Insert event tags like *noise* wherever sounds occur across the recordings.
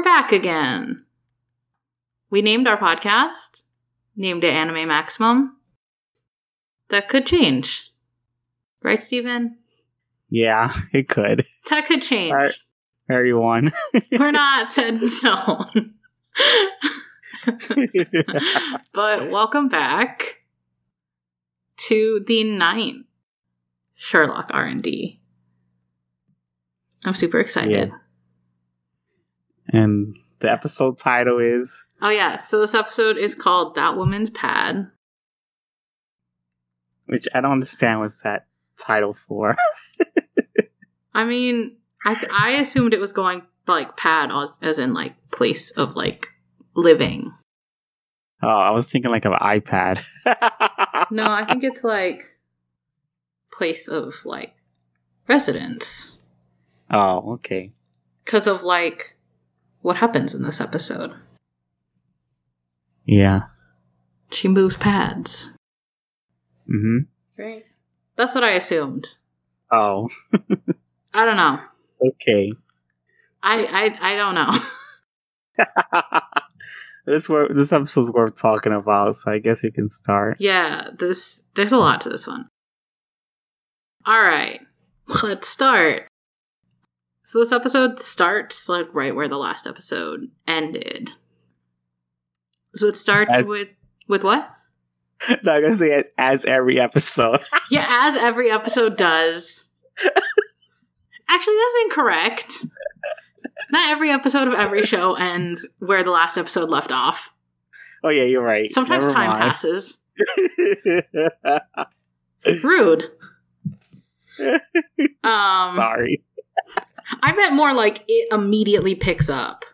We're back again. We named our podcast, named it Anime Maximum. That could change. Right, Steven? Yeah, *laughs* it could. That could change. Right. Everyone. *laughs* We're *laughs* not set in stone. but welcome back to the ninth Sherlock R&D. I'm super excited. Yeah. And the episode title is Oh yeah, so this episode is called That Woman's Pad. which I don't understand what's that title for. *laughs* I mean, I I assumed it was going like pad as, as in like place of like living. Oh, I was thinking like of iPad. *laughs* No, I think it's like place of like residence Oh, okay. because of like what happens in this episode. Yeah. She moves pads. Mm-hmm. Right. That's what I assumed. Oh, *laughs* I don't know. okay. I I I don't know. *laughs* this wor- this episode's worth talking about, so I guess you can start. yeah, this there's a lot to this one. All right. Let's start. So this episode starts like right where the last episode ended. So it starts As- with with what? *laughs* Not gonna say it as every episode. *laughs* Yeah, as every episode does. Actually, that's incorrect. Not every episode of every show ends where the last episode left off. oh yeah, you're right. Sometimes Never time mind. *laughs* passes. Rude. Um Sorry. I meant more like it immediately picks up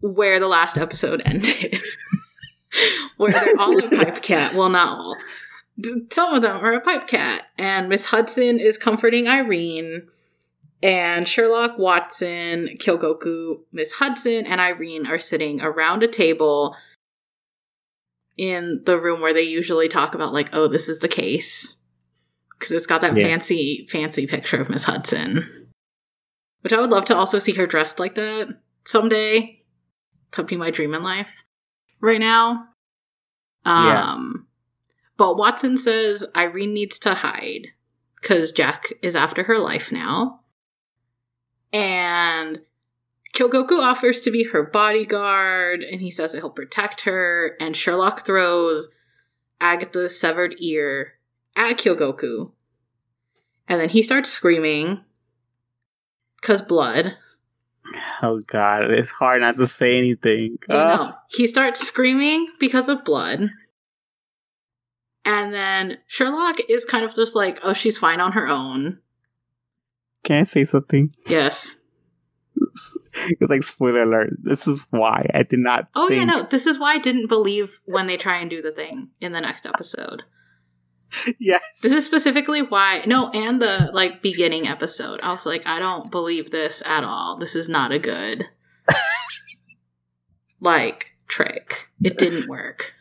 where the last episode ended. *laughs* where they're all a Pipe Cat. Well, not all. Some of them are a Pipe Cat. And Miss Hudson is comforting Irene. And Sherlock, Watson, Kyogoku, Miss Hudson, and Irene are sitting around a table in the room where they usually talk about, like, oh, this is the case. Because it's got that Yeah. fancy, fancy picture of Miss Hudson. Which I would love to also see her dressed like that someday. That'd be my dream in life right now. Yeah. Um, but Watson says Irene needs to hide because Jack is after her life now. And Kyogoku offers to be her bodyguard, and he says that he'll protect her. And Sherlock throws Agatha's severed ear at Kyogoku. And then he starts screaming because blood. Oh god, it's hard not to say anything. You Oh, know, he starts screaming because of blood. And then Sherlock is kind of just like, oh, she's fine on her own. Can I say something? Yes. *laughs* It's like spoiler alert. This is why I did not. Oh, think, yeah, no. This is why I didn't believe when they try and do the thing in the next episode. *laughs* Yes. This is specifically why, no, and the like beginning episode. I was like, I don't believe this at all. This is not a good, *laughs* like, trick. It didn't work.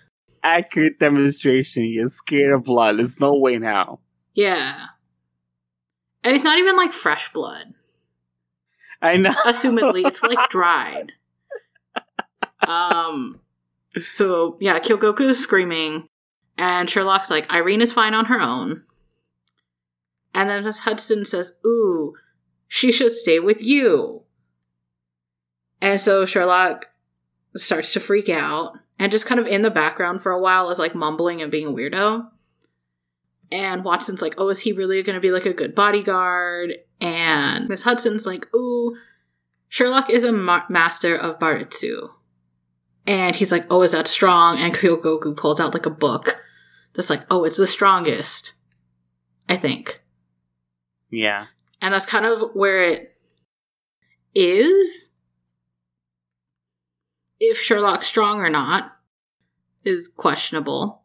Accurate demonstration. You're scared of blood. There's no way now. Yeah. And it's not even like fresh blood. I know. assumedly it's like *laughs* dried um so yeah kyogoku is screaming and sherlock's like irene is fine on her own. And then miss hudson says ooh she should stay with you. And so sherlock starts to freak out and just kind of in the background for a while is like mumbling and being a weirdo. And watson's like oh is he really going to be like a good bodyguard? And miss hudson's like ooh Sherlock is a ma- master of Baritsu. And he's like, oh, is that strong? And Kyogoku pulls out like a book that's like, oh, it's the strongest. I think. Yeah. And that's kind of where it is. If Sherlock's strong or not is questionable.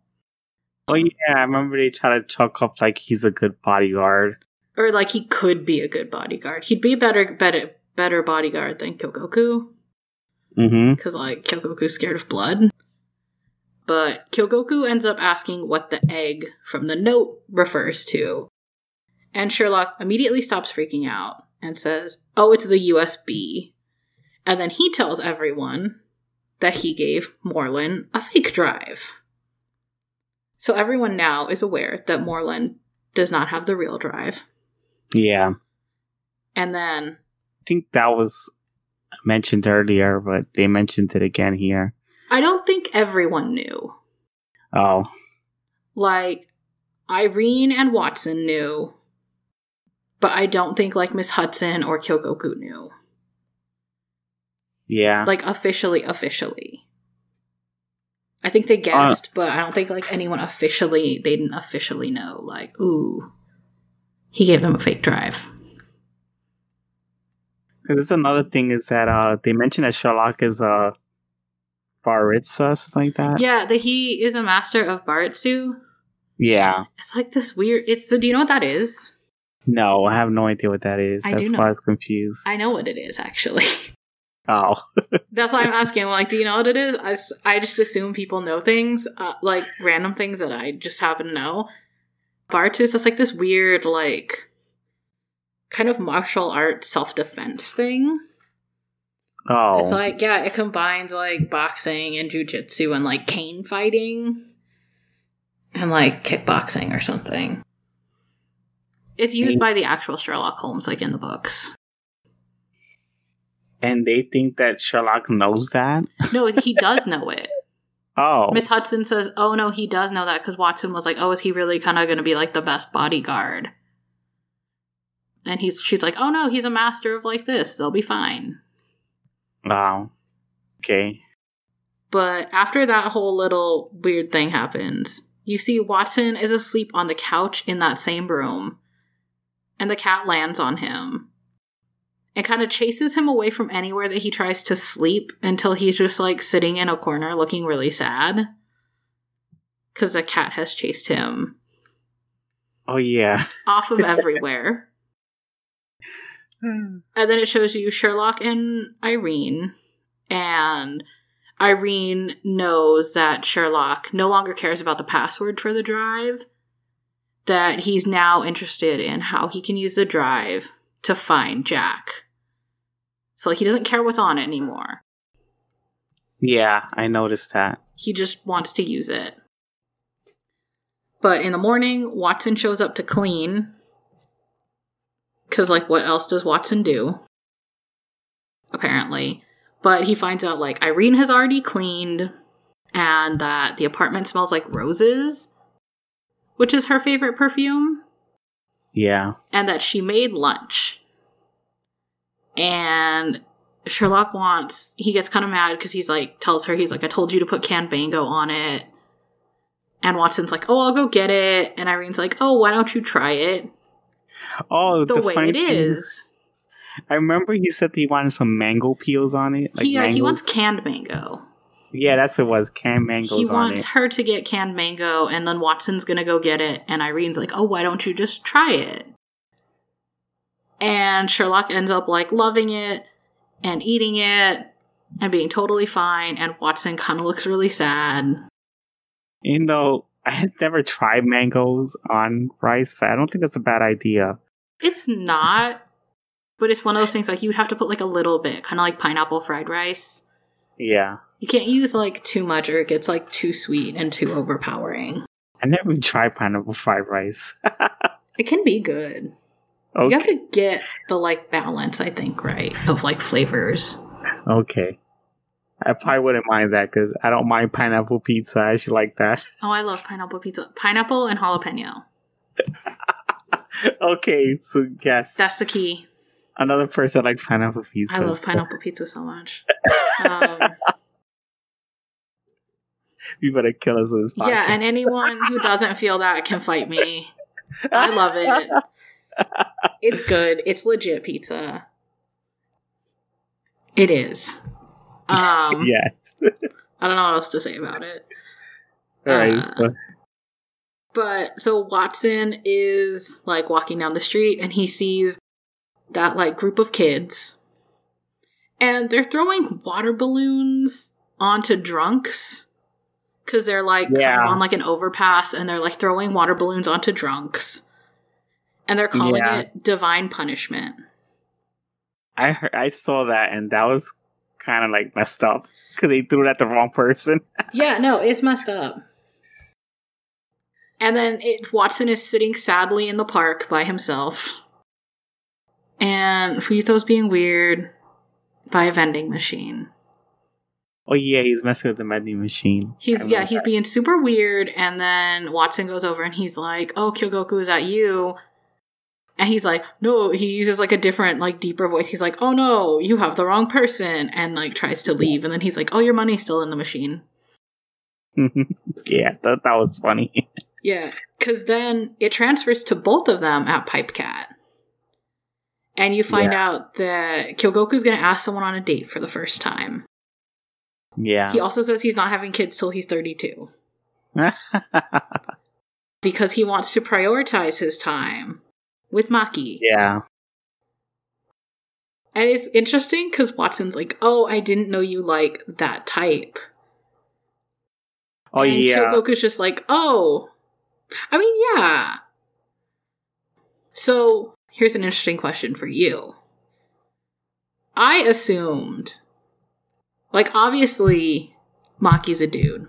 Oh yeah, I remember they try to chalk up like he's a good bodyguard. Or like he could be a good bodyguard. He'd be a better better better bodyguard than Kyogoku. Mm-hmm. because like Kyogoku's scared of blood. But Kyogoku ends up asking what the egg from the note refers to. And Sherlock immediately stops freaking out and says, Oh, it's the USB. And then he tells everyone that he gave Morlun a fake drive. So everyone now is aware that Morlun does not have the real drive. Yeah. And then I think that was mentioned earlier, but they mentioned it again here. I don't think everyone knew. Oh. Like Irene and Watson knew, but I don't think like Miss Hudson or Kyogoku knew. Yeah. Like officially, officially. I think they uh, guessed, but I don't think like anyone officially they didn't officially know. Like, ooh, he gave them a fake drive. Because another thing is that uh they mentioned that Sherlock is a Baritza, something like that. Yeah, that he is a master of Baritsu. Yeah. It's like this weird. It's so. Do you know what that is? No, I have no idea what that is. I That's why I was confused. I know what it is actually. *laughs* Oh. *laughs* That's why I'm asking. Like, do you know what it is? I, I just assume people know things, uh, like random things that I just happen to know. Bartitsu that's like this weird, like, kind of martial arts self defense thing. Oh. It's like, yeah, it combines like boxing and jujitsu and like cane fighting and like kickboxing or something. It's used And- by the actual Sherlock Holmes, like in the books. and they think that Sherlock knows that? No, he *laughs* does know it. Oh. Miss Hudson says, "Oh no, he does know that because Watson was like, oh, is he really kind of going to be like the best bodyguard?" And he's she's like, "Oh no, he's a master of like this. They'll be fine." Wow. Okay. But after that whole little weird thing happens, you see Watson is asleep on the couch in that same room, and the cat lands on him and kind of chases him away from anywhere that he tries to sleep until he's just like sitting in a corner looking really sad because the cat has chased him Oh yeah. off of *laughs* everywhere. Hmm. And then it shows you Sherlock and Irene, and Irene knows that Sherlock no longer cares about the password for the drive, that he's now interested in how he can use the drive to find Jack. So he doesn't care what's on it anymore. Yeah, I noticed that. He just wants to use it. But in the morning, Watson shows up to clean. Because, like, what else does Watson do? Apparently. But he finds out, like, Irene has already cleaned and that the apartment smells like roses, which is her favorite perfume, Yeah. and that she made lunch. And Sherlock wants, he gets kind of mad because he's like, tells her, he's like, I told you to put canned mango on it. And Watson's like, oh, I'll go get it. And Irene's like, oh, why don't you try it? Oh, The, way funny it is. I remember he said he wanted some mango peels on it. Like he, uh, he wants canned mango. Yeah, that's what it was. Canned mango. he wants her to get canned mango, and then Watson's gonna go get it, and Irene's like, "Oh, why don't you just try it?" And Sherlock ends up like loving it and eating it and being totally fine, and Watson kind of looks really sad. Even though I had never tried mangoes on rice, but I don't think that's a bad idea. It's not, but it's one of those things like you'd have to put like a little bit, kind of like pineapple fried rice. Yeah. You can't use like too much, or it gets like too sweet and too overpowering. I never *laughs* tried pineapple fried rice. *laughs* It can be good. You have to get the like balance, I think, right, of like flavors. okay. I probably wouldn't mind that because I don't mind pineapple pizza. I actually like that. Oh, I love pineapple pizza. Pineapple and jalapeno. *laughs* *laughs* okay, so yes, That's the key. another person likes pineapple pizza. I love pineapple pizza so much. Um, *laughs* You better kill us with this yeah, and anyone who doesn't feel that can fight me. I love it. *laughs* It's good. It's legit pizza. It is. Um, yes. I don't know what else to say about it. All right. Uh, so- But so Watson is like walking down the street and he sees that like group of kids and they're throwing water balloons onto drunks because they're like Yeah. on like an overpass and they're like throwing water balloons onto drunks and they're calling Yeah. it divine punishment. I heard, I saw that and that was kind of like messed up because they threw it at the wrong person. *laughs* Yeah, no, it's messed up. And then it, Watson is sitting sadly in the park by himself. And Fuyuto's being weird by a vending machine. Oh yeah, he's messing with the vending machine. He's yeah, remember he's being super weird, and then Watson goes over and he's like, "Oh, Kyogoku, is that you?" And he's like, "No." He uses like a different, like deeper voice. He's like, "Oh no, you have the wrong person," and like tries to leave. And then he's like, "Oh, your money's still in the machine." *laughs* yeah, that that was funny. *laughs* Yeah, because then it transfers to both of them at Pipecat. And you find out that Kyogoku's going to ask someone on a date for the first time. yeah. He also says he's not having kids till he's 32 *laughs* because he wants to prioritize his time with Maki. yeah. And it's interesting because Watson's like, oh, I didn't know you like that type. Oh and yeah. Kyogoku's just like, oh. I mean, yeah. So here's an interesting question for you. I assumed, like, obviously, Maki's a dude.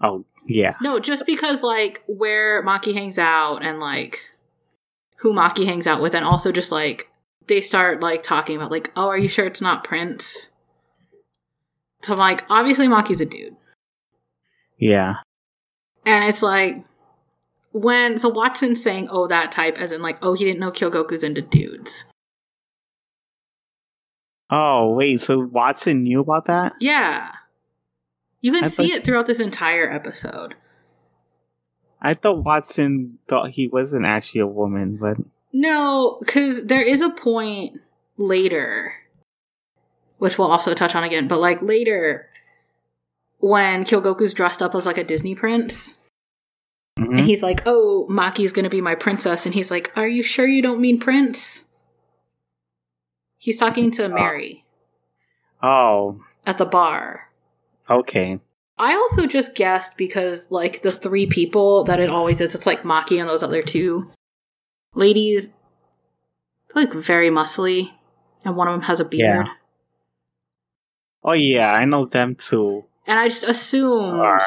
Oh yeah. No, just because, like, where Maki hangs out and, like, who Maki hangs out with, and also just, like, they start, like, talking about, like, oh, are you sure it's not Prince? So I'm like, obviously, Maki's a dude. Yeah. And it's like when so Watson's saying, "Oh, that type," as in like, "Oh, he didn't know Kyogoku's into dudes." Oh wait, so Watson knew about that? Yeah, you can I see thought- it throughout this entire episode. I thought Watson thought he wasn't actually a woman, but No, because there is a point later, which we'll also touch on again. But like later, when Kyogoku's dressed up as like a Disney prince, Mhm. and he's like, "Oh, Maki's gonna be my princess," and he's like, "Are you sure you don't mean prince?" He's talking to Mary. oh, at the bar. okay. I also just guessed because like the three people that it always is, it's like Maki and those other two ladies, like very muscly, and one of them has a beard. Yeah. Oh yeah, I know them too. And I just assumed, Are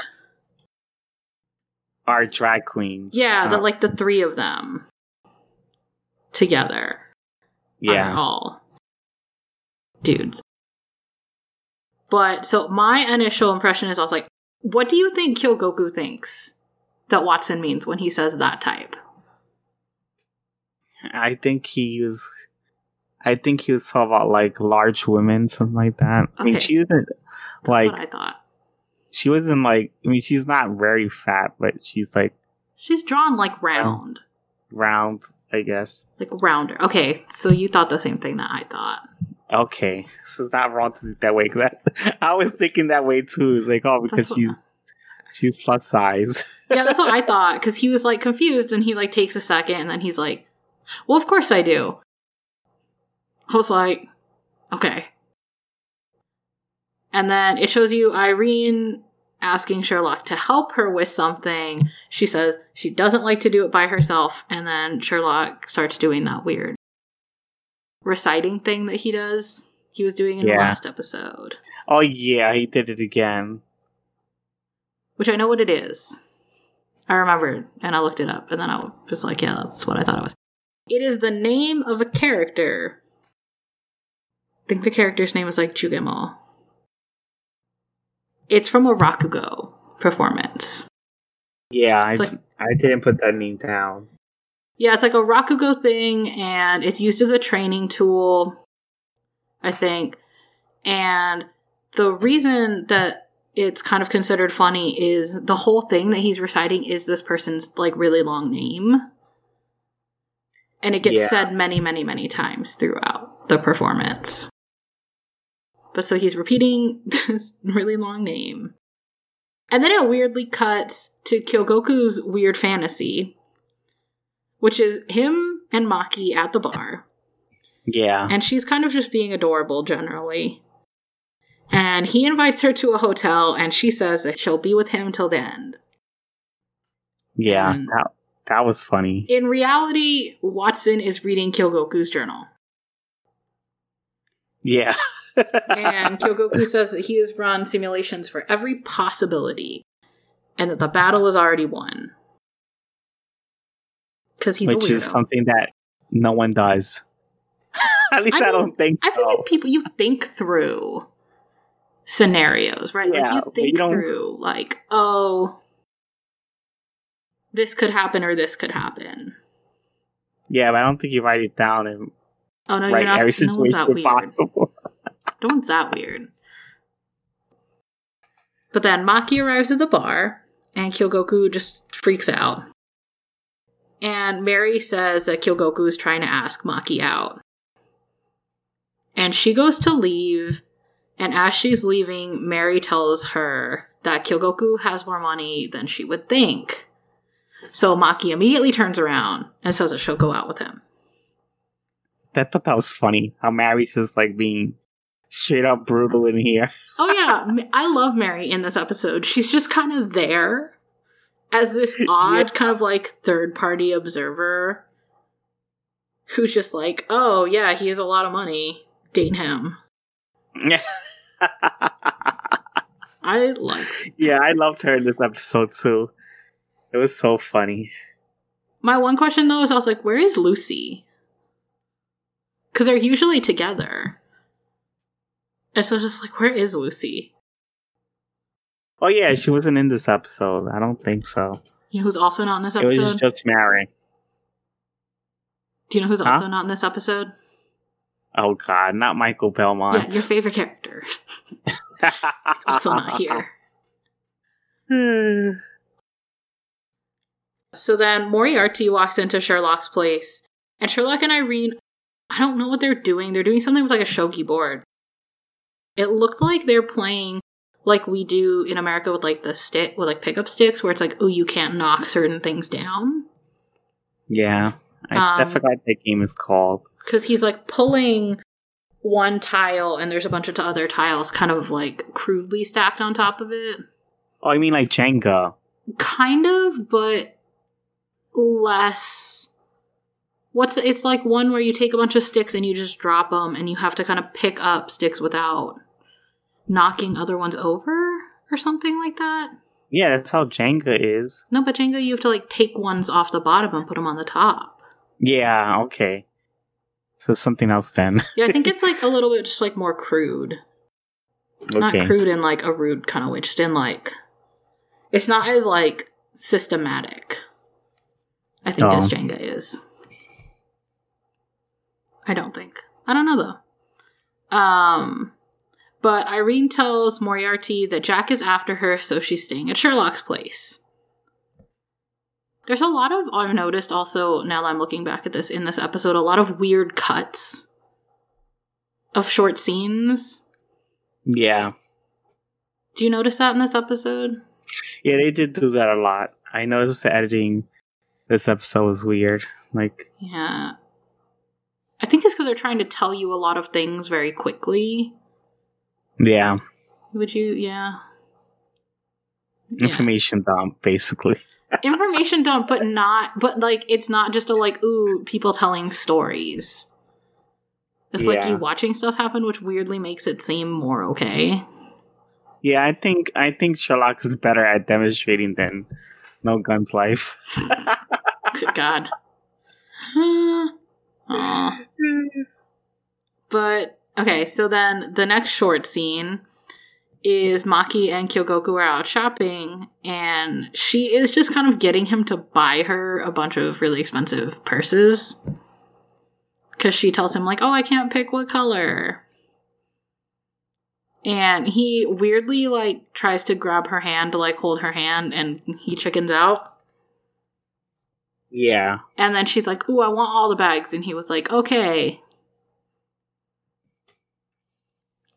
are drag queens. yeah, Uh, that like the three of them together yeah. all dudes. But so my initial impression is I was like, what do you think Kyogoku thinks that Watson means when he says that type? I think he was. I think he was talking about like large women, something like that. I mean, Okay. she isn't That's like what I thought. She wasn't like. I mean, she's not very fat, but she's like She's drawn like um, round, round, I guess. like rounder. Okay, so you thought the same thing that I thought. Okay, so it's not wrong to think that way. that, *laughs* I was thinking that way too. It's like, oh, because she's she's plus size. *laughs* yeah, that's what I thought because he was like confused and he like takes a second and then he's like, "Well, of course I do." I was like, "Okay." And then it shows you Irene asking Sherlock to help her with something. She says she doesn't like to do it by herself, and then Sherlock starts doing that weird reciting thing that he does. He was doing in the last episode, Oh yeah, he did it again. which I know what it is. I remembered and I looked it up, and then I was just like, yeah, that's what I thought it was. It is the name of a character. I think the character's name is like Jugemu. It's from a Rakugo performance. Yeah, I like- I didn't put that name down. Yeah, it's like a Rakugo thing, and it's used as a training tool, I think. And the reason that it's kind of considered funny is the whole thing that he's reciting is this person's like really long name. And it gets Yeah. said many, many, many times throughout the performance. But so he's repeating *laughs* this really long name. And then it weirdly cuts to Kyogoku's weird fantasy, which is him and Maki at the bar. Yeah, And she's kind of just being adorable generally. And he invites her to a hotel, and she says that she'll be with him till the end. yeah, and- that that was funny. In reality, Watson is reading Kyogoku's journal. Yeah. *laughs* and Kyogoku says that he has run simulations for every possibility and that the battle is already won. Because he's Which is something that no one does. *laughs* At least I I, don't think I feel so. like people you think through scenarios, right? Yeah, like you think you through like, oh this could happen or this could happen. yeah, but I don't think you write it down and Oh no, write you're not every no situation that *laughs* weird. possible. No one's that weird. But then Maki arrives at the bar, and Kyogoku just freaks out. And Mary says that Kyogoku is trying to ask Maki out. And she goes to leave, and as she's leaving, Mary tells her that Kyogoku has more money than she would think. So Maki immediately turns around and says that she'll go out with him. I thought that was funny. How Mary's just like being straight up brutal in here. Oh yeah, I love Mary in this episode. She's just kind of there as this *laughs* odd kind of like third party observer who's just like, "Oh yeah, he has a lot of money. Date him." Yeah. *laughs* I like. yeah, I loved her in this episode too. It was so funny. My one question though is I was like, "Where is Lucy?" Cuz they're usually together. And so I was just like, "Where is Lucy?" Oh yeah, she wasn't in this episode. I don't think so. You know who's also not in this episode? It was just Mary. Do you know who's Huh? also not in this episode? Oh god, not Michael Belmont. Yeah, your favorite character. also not *laughs* here. *sighs* So then Moriarty walks into Sherlock's place, and Sherlock and Irene, I don't know what they're doing. They're doing something with like a shogi board. It looked like they're playing like we do in America with like the stick with like pickup sticks, where it's like, oh, you can't knock certain things down. yeah, I, I Um, forgot that game is called. Because he's like pulling one tile, and there's a bunch of other tiles kind of like crudely stacked on top of it. Oh, I mean like Jenga. kind of but less what's it's like one where you take a bunch of sticks and you just drop them and you have to kind of pick up sticks without knocking other ones over or something like that Yeah, that's how Jenga is. no but jenga you have to like take ones off the bottom and put them on the top Yeah, okay. So something else then. *laughs* yeah i think it's like a little bit just like more crude Okay. not crude in like a rude kind of way just in like it's not as like systematic i think as Oh. jenga is i don't think i don't know though um but irene tells moriarty that jack is after her so she's staying at sherlock's place there's a lot of i've noticed also now that i'm looking back at this in this episode a lot of weird cuts of short scenes Yeah. do you notice that in this episode Yeah, they did do that a lot. I noticed the editing this episode was weird. Like, Yeah. I think it's because they're trying to tell you a lot of things very quickly. yeah, Would you? Yeah. Yeah. information dump, basically. *laughs* Information dump, but not, but like, it's not just a like, ooh, people telling stories. It's like you watching stuff happen, which weirdly makes it seem more okay. Yeah, I think I think Sherlock is better at demonstrating than No Guns Life. *laughs* Good God. Uh, *laughs* But okay, so then the next short scene is Maki and Kyogoku are out shopping, and she is just kind of getting him to buy her a bunch of really expensive purses. Because she tells him, like, oh, I can't pick what color. And he weirdly, like, tries to grab her hand to, like, hold her hand, and he chickens out. Yeah, And then she's like, Ooh, I want all the bags. And he was like, Okay.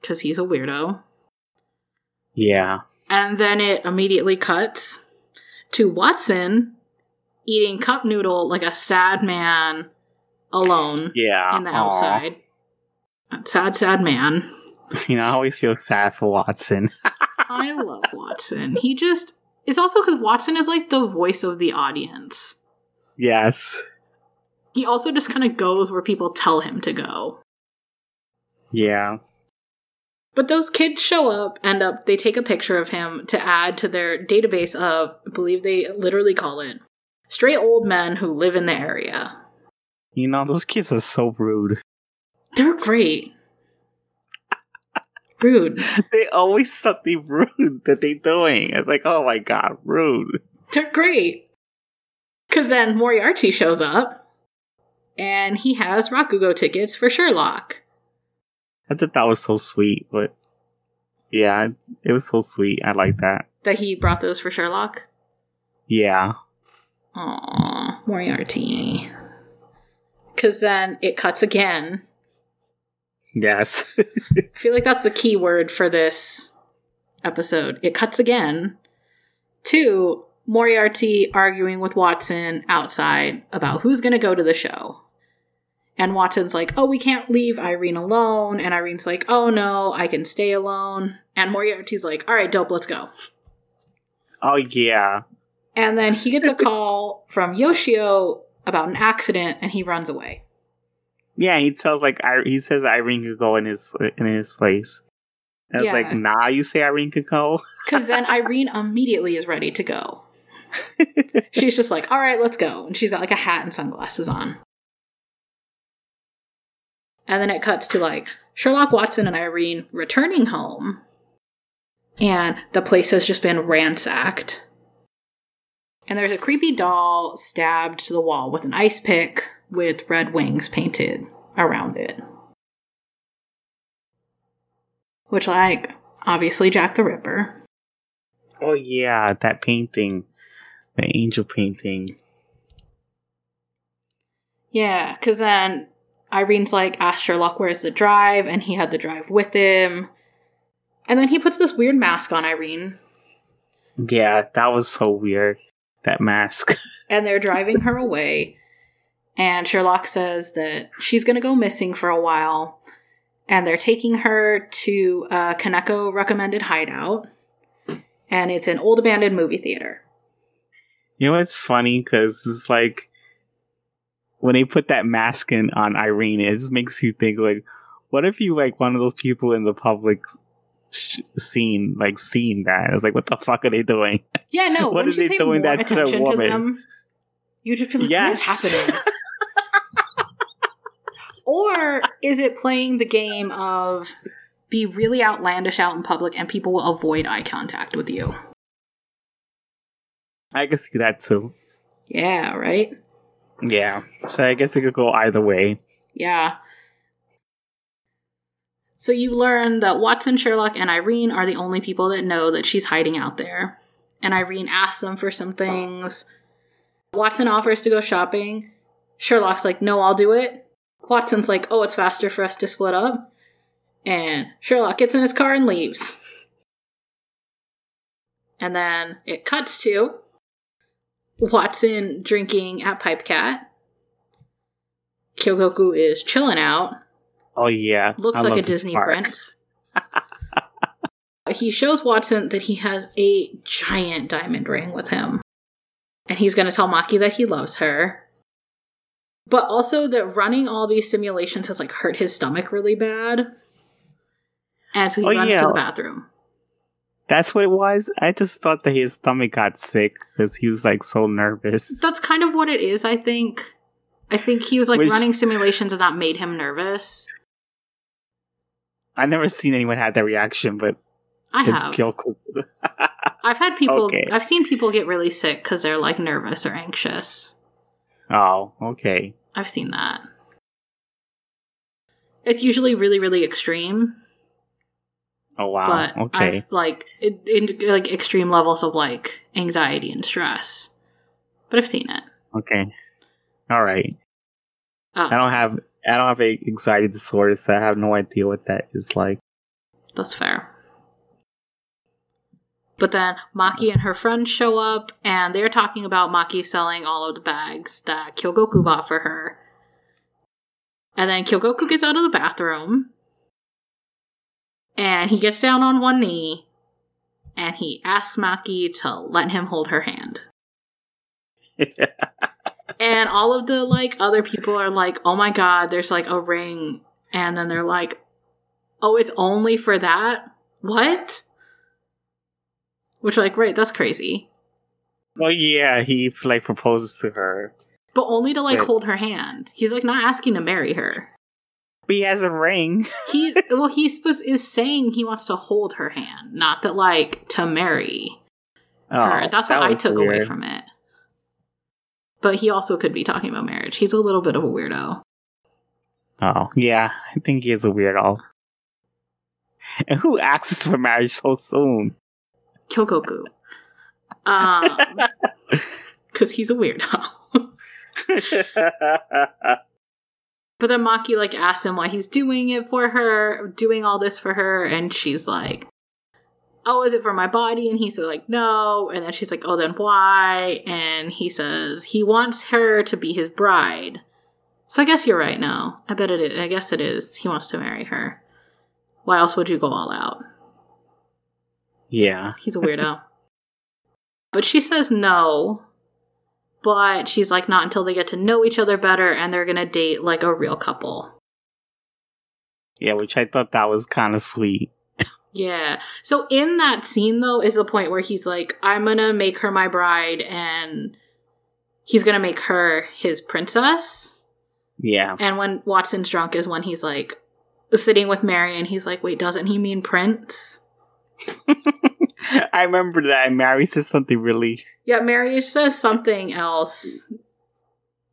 Because he's a weirdo. yeah, And then it immediately cuts to Watson eating cup noodle like a sad man alone yeah. in the Aw. outside. Sad, sad man. *laughs* You know, I always feel sad for Watson. *laughs* I love Watson. He just. It's also because Watson is like the voice of the audience. Yes. He also just kind of goes where people tell him to go. Yeah. But those kids show up, end up, they take a picture of him to add to their database of, I believe they literally call it, stray old men who live in the area. You know, those kids are so rude. They're great. *laughs* Rude. They always something rude that they're doing. It's like, oh my god, rude. They're great. Because then Moriarty shows up, and he has Rakugo tickets for Sherlock. I thought that was so sweet, but yeah, it was so sweet. I like that. That he brought those for Sherlock? Yeah. Aw, Moriarty. Because then it cuts again. Yes. *laughs* I feel like that's the key word for this episode. It cuts again to Moriarty arguing with Watson outside about who's going to go to the show. And Watson's like, oh, we can't leave Irene alone. And Irene's like, oh no, I can stay alone. And Moriarty's like, all right, dope, let's go. oh yeah. And then he gets a *laughs* call from Yoshio about an accident and he runs away. Yeah, he tells like I, he says Irene could go in his in his place. And it's Yeah. like, nah, you say Irene could go. *laughs* Because then Irene immediately is ready to go. *laughs* She's just like, all right, let's go. And she's got like a hat and sunglasses on. And then it cuts to like Sherlock Watson and Irene returning home. And the place has just been ransacked. And there's a creepy doll stabbed to the wall with an ice pick with red wings painted around it. Which, like, obviously Jack the Ripper. oh yeah, that painting, the angel painting. Yeah, because then Irene's like, asked Sherlock where's the drive, and he had the drive with him. And then he puts this weird mask on Irene, Yeah, that was so weird. That mask. *laughs* and they're driving her away. And Sherlock says that she's going to go missing for a while, and they're taking her to a Kaneko recommended hideout. And it's an old abandoned movie theater. You know what's funny? Because it's like when they put that mask in on Irene, it just makes you think like, what if you like one of those people in the public sh- scene, like seeing that? It's like, what the fuck are they doing? Yeah, no. *laughs* What are they doing that to a to woman? them? You just be like, Yes. what is happening? *laughs* or is it playing the game of be really outlandish out in public and people will avoid eye contact with you? I can see that too. Yeah, right? Yeah. So I guess it could go either way. Yeah. So you learn that Watson, Sherlock, and Irene are the only people that know that she's hiding out there. And Irene asks them for some things. Watson offers to go shopping. Sherlock's like, no, I'll do it. Watson's like, oh, it's faster for us to split up. And Sherlock gets in his car and leaves. And then it cuts to Watson drinking at Pipe Cat. Kyogoku is chilling out. Oh yeah. Looks I like a Disney prince. *laughs* he shows Watson that he has a giant diamond ring with him. And he's going to tell Maki that he loves her. But also that running all these simulations has like hurt his stomach really bad. And so he Oh, runs yeah. to the bathroom. That's what it was. I just thought that his stomach got sick because he was like so nervous. That's kind of what it is, I think. I think he was like Which- running simulations and that made him nervous. I've never seen anyone have that reaction, but I have. *laughs* I've had people, Okay. I've seen people get really sick because they're like nervous or anxious. oh, okay. I've seen that. It's usually really, really extreme, Oh wow. but okay. I've like in, in like extreme levels of like anxiety and stress. But I've seen it. Okay. All right. Oh, I don't have I don't have a anxiety disorder, so I have no idea what that is like. that's fair. But then Maki and her friends show up, and they're talking about Maki selling all of the bags that Kyogoku bought for her. And then Kyogoku gets out of the bathroom, and he gets down on one knee, and he asks Maki to let him hold her hand. *laughs* And all of the like other people are like, "Oh my god, there's like a ring," and then they're like, Oh, it's only for that? What? Which, like, right, that's crazy. Well, yeah, he like proposes to her, But only to, like, hold her hand. He's, like, not asking to marry her. But he has a ring. *laughs* He, well, he supposed is saying he wants to hold her hand, not that, like, to marry her. Oh, That's what that I was took away from it. But he also could be talking about marriage. He's a little bit of a weirdo. Oh, yeah, I think he is a weirdo. And who asks for marriage so soon? Kyogoku. Um, *laughs* *laughs* because he's a weirdo. But then Maki like asks him why he's doing it for her, doing all this for her, and she's like, "Oh, is it for my body?" And he says like, "No." And then she's like, "Oh, then why?" And he says he wants her to be his bride. So I guess you're right. No, I bet it is. I guess it is. He wants to marry her. Why else would you go all out? yeah. He's a weirdo. *laughs* but she says no. But she's like, not until they get to know each other better and they're gonna date like a real couple. Yeah, which I thought that was kind of sweet. Yeah. So in that scene though is the point where he's like, I'm gonna make her my bride and he's gonna make her his princess. Yeah. And when Watson's drunk is when he's like sitting with Mary and he's like, wait, doesn't he mean prince? *laughs* *laughs* I remember that Mary says something really, Yeah, Mary says something else.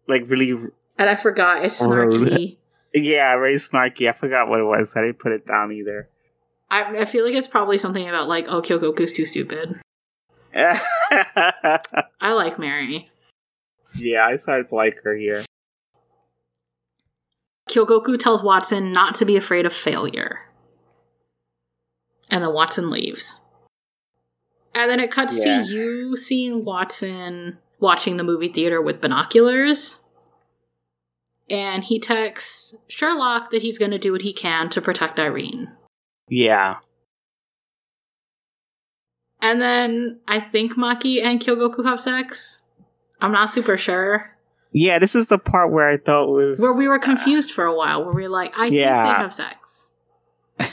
like, really, And I forgot. It's snarky. yeah, very snarky. I forgot what it was. I didn't put it down either. I, I feel like it's probably something about like, oh, Kyogoku's too stupid. *laughs* I like Mary. Yeah, I started to like her here. Kyogoku tells Watson not to be afraid of failure. And then Watson leaves. And then it cuts Yeah. to you seeing Watson watching the movie theater with binoculars. And he texts Sherlock that he's going to do what he can to protect Irene. Yeah. And then I think Maki and Kyogoku have sex. I'm not super sure. Yeah, this is the part where I thought was. Where we were uh, confused for a while, where we were like, I think Yeah. they have sex. *laughs*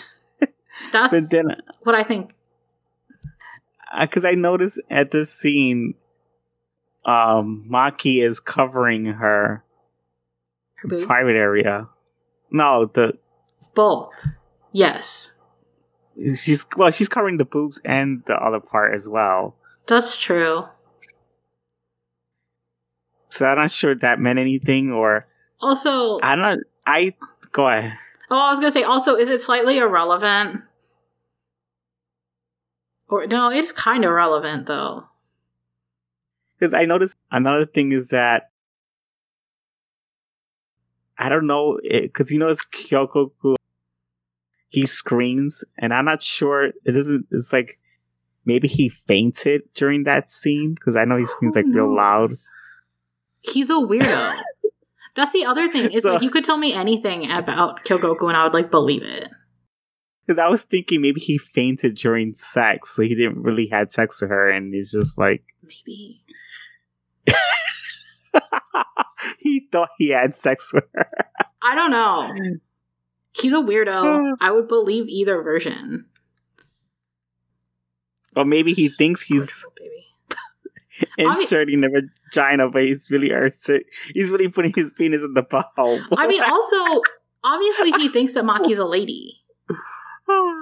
That's then, what I think. Because I noticed at this scene, um, Maki is covering her Her private area. No, the Both. Yes. she's well, she's covering the boobs and the other part as well. That's true. So I'm not sure that meant anything, or Also, I'm not. I go ahead. oh, I was gonna say, also, is it slightly irrelevant? Or no, it's kind of relevant though. Because I noticed another thing is that I don't know because you know it's Kyogoku. He screams, and I'm not sure. It isn't. It's like maybe he fainted during that scene because I know he screams like real loud. He's a weirdo. *laughs* That's the other thing. Is So- like you could tell me anything about Kyogoku and I would like believe it. Because I was thinking maybe he fainted during sex, so he didn't really had sex with her, and he's just like *laughs* Maybe. he thought he had sex with her. I don't know. *sighs* He's a weirdo. *sighs* I would believe either version. Or maybe he thinks he's Beautiful baby. *laughs* Obvi- inserting the vagina, but he's really he's really putting his penis in the *laughs* butthole. I mean, also, obviously, he thinks that Maki's a lady.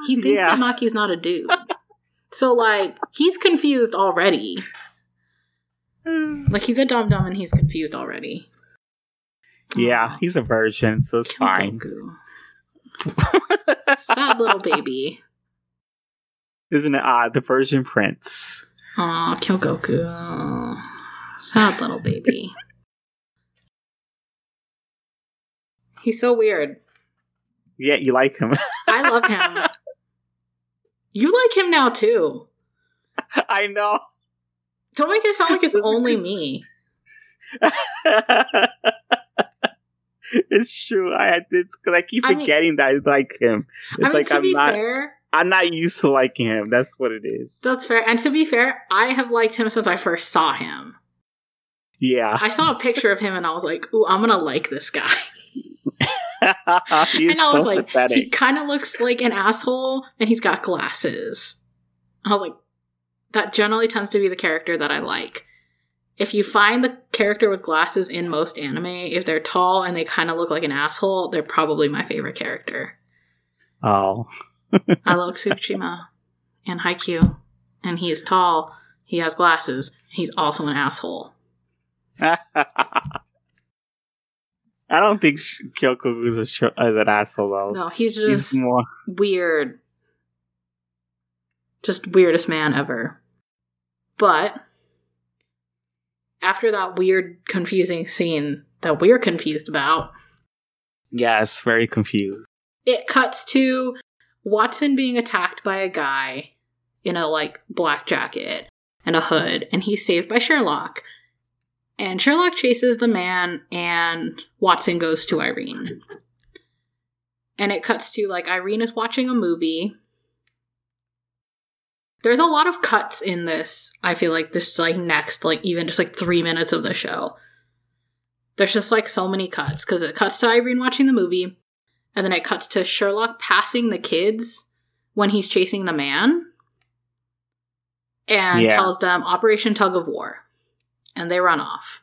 He *laughs* thinks yeah. that Maki's not a dude. So, like, he's confused already. *sighs* Like, he's a dum dum and he's confused already. yeah, he's a virgin, so it's fine. *laughs* Sad little baby. Isn't it odd? The virgin prince. Aw, Kyogoku. Sad little baby. *laughs* He's so weird. Yeah, you like him. *laughs* I love him. You like him now, too. I know. Don't make it sound like it's *laughs* only me. it's true. I had this because I keep I mean- forgetting that I like him. It's I mean, like to I'm be not. fair, I'm not used to liking him. That's what it is. that's fair. And to be fair, I have liked him since I first saw him. Yeah. I saw a picture of him and I was like, ooh, I'm gonna like this guy. *laughs* *laughs* And I was so like, he kind of looks like an asshole, and he's got glasses. I was like, that generally tends to be the character that I like. If you find the character with glasses in most anime, if they're tall and they kind of look like an asshole, they're probably my favorite character. Oh. I love Tsukishima and Haikyuu, and he is tall. He has glasses. He's also an asshole. *laughs* I don't think Kyogoku is, a sh- is an asshole though. No, he's He's just more. weird. Just weirdest man ever. But after that weird, confusing scene that we're confused about, Yes, very confused. it cuts to Watson being attacked by a guy in a like black jacket and a hood, and he's saved by Sherlock. And Sherlock chases the man, and Watson goes to Irene. And it cuts to like Irene is watching a movie. There's a lot of cuts in this. I feel like this like next like even just like 3 minutes of the show. There's just like so many cuts cuz it cuts to Irene watching the movie and then it cuts to Sherlock passing the kids when he's chasing the man and Yeah. tells them Operation Tug of War. And they run off.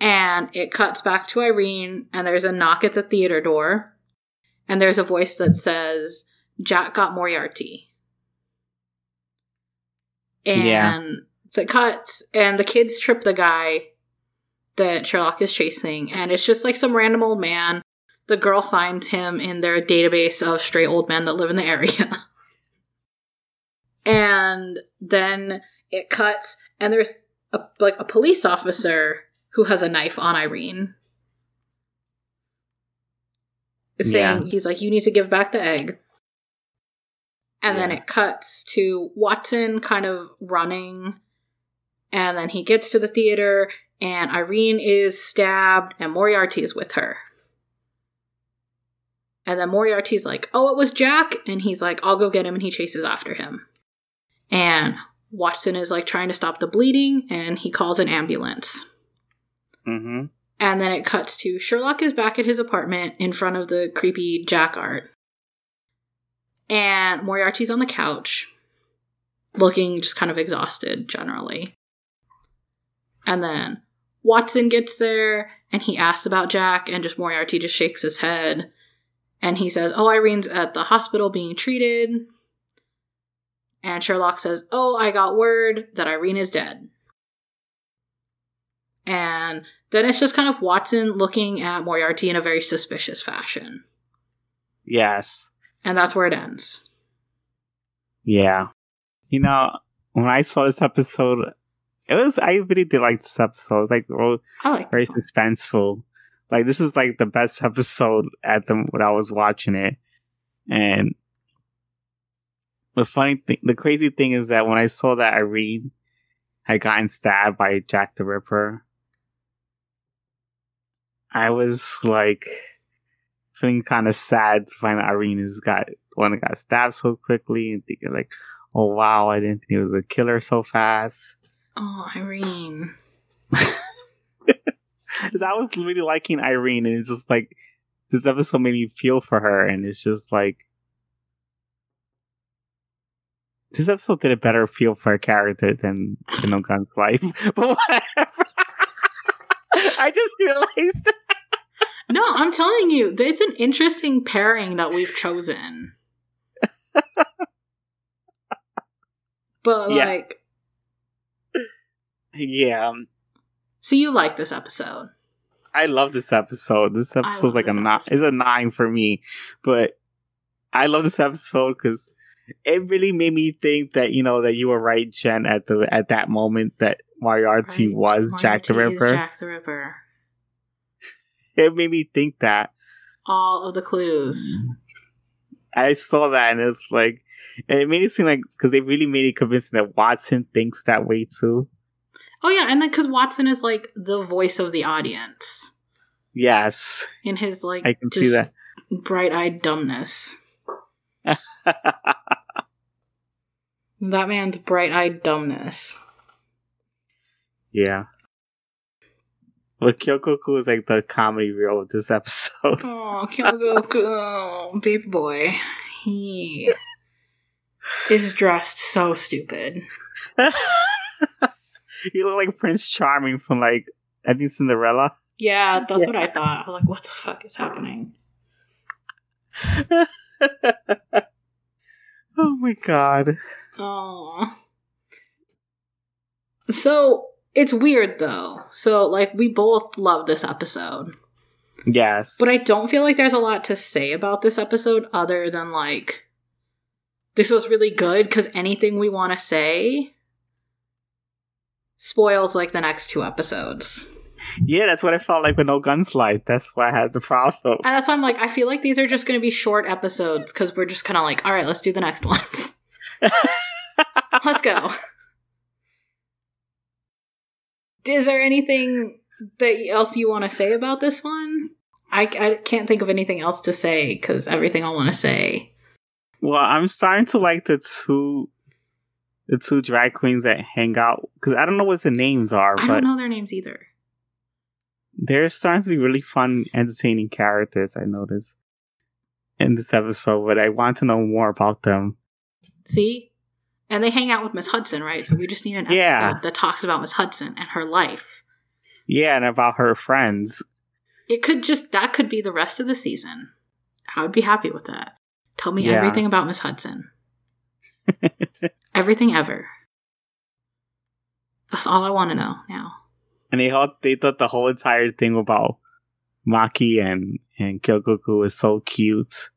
And it cuts back to Irene, and there's a knock at the theater door. And there's a voice that says, Jack got Moriarty. And Yeah. so it cuts, and the kids trip the guy that Sherlock is chasing. And it's just like some random old man. The girl finds him in their database of stray old men that live in the area. *laughs* and then it cuts, and there's a, like a police officer who has a knife on Irene. Saying Yeah. he's like, you need to give back the egg. And then it cuts to Watson kind of running. And then he gets to the theater, and Irene is stabbed, and Moriarty is with her. And then Moriarty's like, oh, it was Jack. And he's like, I'll go get him. And he chases after him. And Watson is like trying to stop the bleeding, and he calls an ambulance. hmm And then it cuts to Sherlock is back at his apartment in front of the creepy Jack art. And Moriarty's on the couch, looking just kind of exhausted generally. And then Watson gets there and he asks about Jack, and just Moriarty just shakes his head. And he says, Oh, Irene's at the hospital being treated. And Sherlock says, Oh, I got word that Irene is dead. And then it's just kind of Watson looking at Moriarty in a very suspicious fashion. Yes. And that's where it ends. Yeah. You know, when I saw this episode, it was I really did like this episode. It's like oh, like very suspenseful. Like this is like the best episode at the when I was watching it. And the funny thing, the crazy thing is that when I saw that Irene had gotten stabbed by Jack the Ripper, I was like feeling kind of sad to find out Irene has got one that got stabbed so quickly and thinking like, oh wow, I didn't think he was a killer so fast. Oh, Irene. *laughs* I was really liking Irene, and it's just like this episode made me feel for her, and it's just like this episode did a better feel for a character than than No Guns Life. *laughs* But whatever. *laughs* I just realized. No, I'm telling you, it's an interesting pairing that we've chosen. *laughs* but Yeah. like, Yeah, um, so you like this episode? I love this episode. This episode's like a this nine. It's a nine for me, but I love this episode because it really made me think that you know that you were right, Jenn, at the at that moment that Moriarty Right. was Jack the Ripper. Jack the Ripper. *laughs* It made me think that. All of the clues. Mm. I saw that and it's like, and it made it seem like because they really made it convincing that Watson thinks that way too. Oh yeah, and then because Watson is like the voice of the audience Yes, in his like I can see that. bright-eyed dumbness. *laughs* That man's bright-eyed dumbness. yeah. But Kyogoku is like the comedy reel of this episode. *laughs* Oh, Kyogoku, baby boy. He is dressed so stupid. *laughs* he look like Prince Charming from like I think Cinderella. Yeah, that's Yeah. what I thought. I was like, what the fuck is happening? *laughs* oh my god. Oh. So it's weird though. So like we both love this episode. Yes. But I don't feel like there's a lot to say about this episode other than like this was really good because anything we want to say spoils like the next two episodes. yeah, that's what I felt like with No Guns Life. That's why I had the problem. And that's why I'm like, I feel like these are just going to be short episodes because we're just kind of like, all right, let's do the next ones. *laughs* let's go. Is there anything that else you want to say about this one? I, I can't think of anything else to say because everything I want to say. Well, I'm starting to like the two the two drag queens that hang out because I don't know what the names are, I don't know their names either. they're starting to be really fun, entertaining characters. I noticed in this episode, but I want to know more about them. See? And they hang out with Miss Hudson, right? So we just need an episode Yeah. that talks about Miss Hudson and her life. Yeah, and about her friends. It could just, that could be the rest of the season. I would be happy with that. Tell me Yeah. everything about Miss Hudson. *laughs* everything ever. That's all I want to know now. And they thought they thought the whole entire thing about Maki and and Kyogoku was so cute.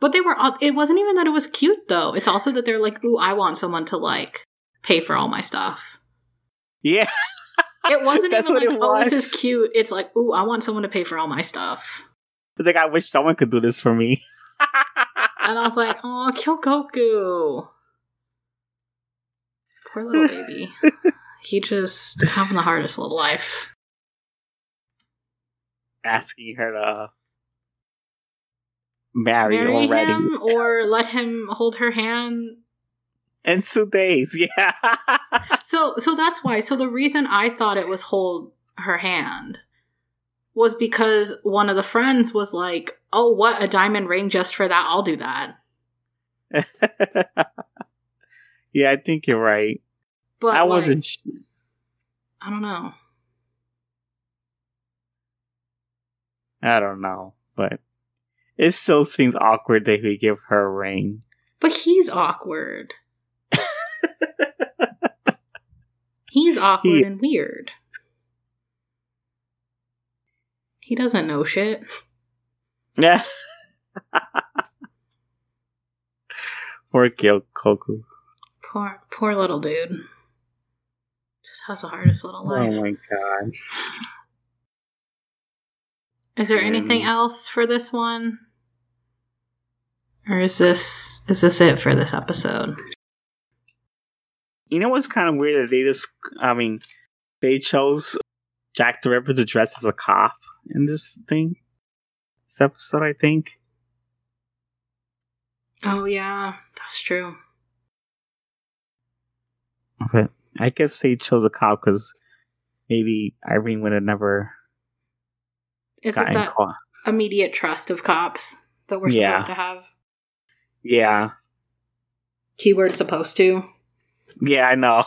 But they were, all- it wasn't even that it was cute though. It's also that they're like, ooh, I want someone to like pay for all my stuff. Yeah, It wasn't *laughs* even like, oh, this is cute. It's like, ooh, I want someone to pay for all my stuff. it's like I wish someone could do this for me. And I was like, *laughs* oh, Kyogoku. Poor little *laughs* baby. he just having the hardest little life. Asking her to marry, Marry already him *laughs* or let him hold her hand. in two days. *laughs* Yeah, So so that's why. So the reason I thought it was hold her hand was because one of the friends was like, "Oh, what a diamond ring just for that. I'll do that." *laughs* yeah. I think you're right. But I like, wasn't. sh- I don't know. I don't know, but it still seems awkward that he give her a ring. But he's awkward. *laughs* he's awkward He- and weird. He doesn't know shit. Yeah. *laughs* Poor Kyogoku. Poor poor little dude. Just has the hardest little life. Oh my god. Is there anything Um, else for this one? Or is this is this it for this episode? You know what's kind of weird that they just, I mean, they chose Jack the Ripper to dress as a cop in this thing. This episode, I think. Oh yeah, that's true. But I guess they chose a cop because maybe Irene would have never Is it gotten that caught. immediate trust of cops that we're Yeah. supposed to have? Yeah. Keyword supposed to. Yeah, I know.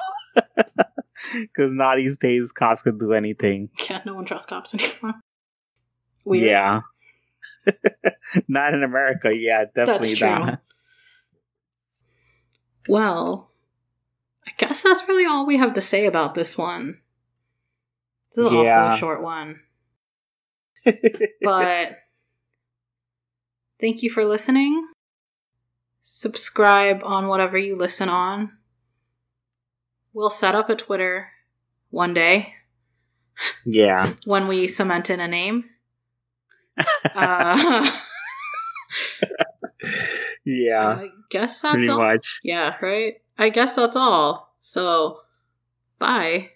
Because now these days, cops could do anything. *laughs* Yeah, no one trusts cops anymore. Weird. Yeah. *laughs* not in America. Yeah, definitely That's true. not. Well, I guess that's really all we have to say about this one. This is also a short one. *laughs* But thank you for listening. Subscribe on whatever you listen on. We'll set up a Twitter one day yeah. *laughs* when we cement in a name. *laughs* Uh, Yeah. I guess that's Pretty all. much. Yeah, right? I guess that's all. So, bye.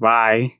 Bye.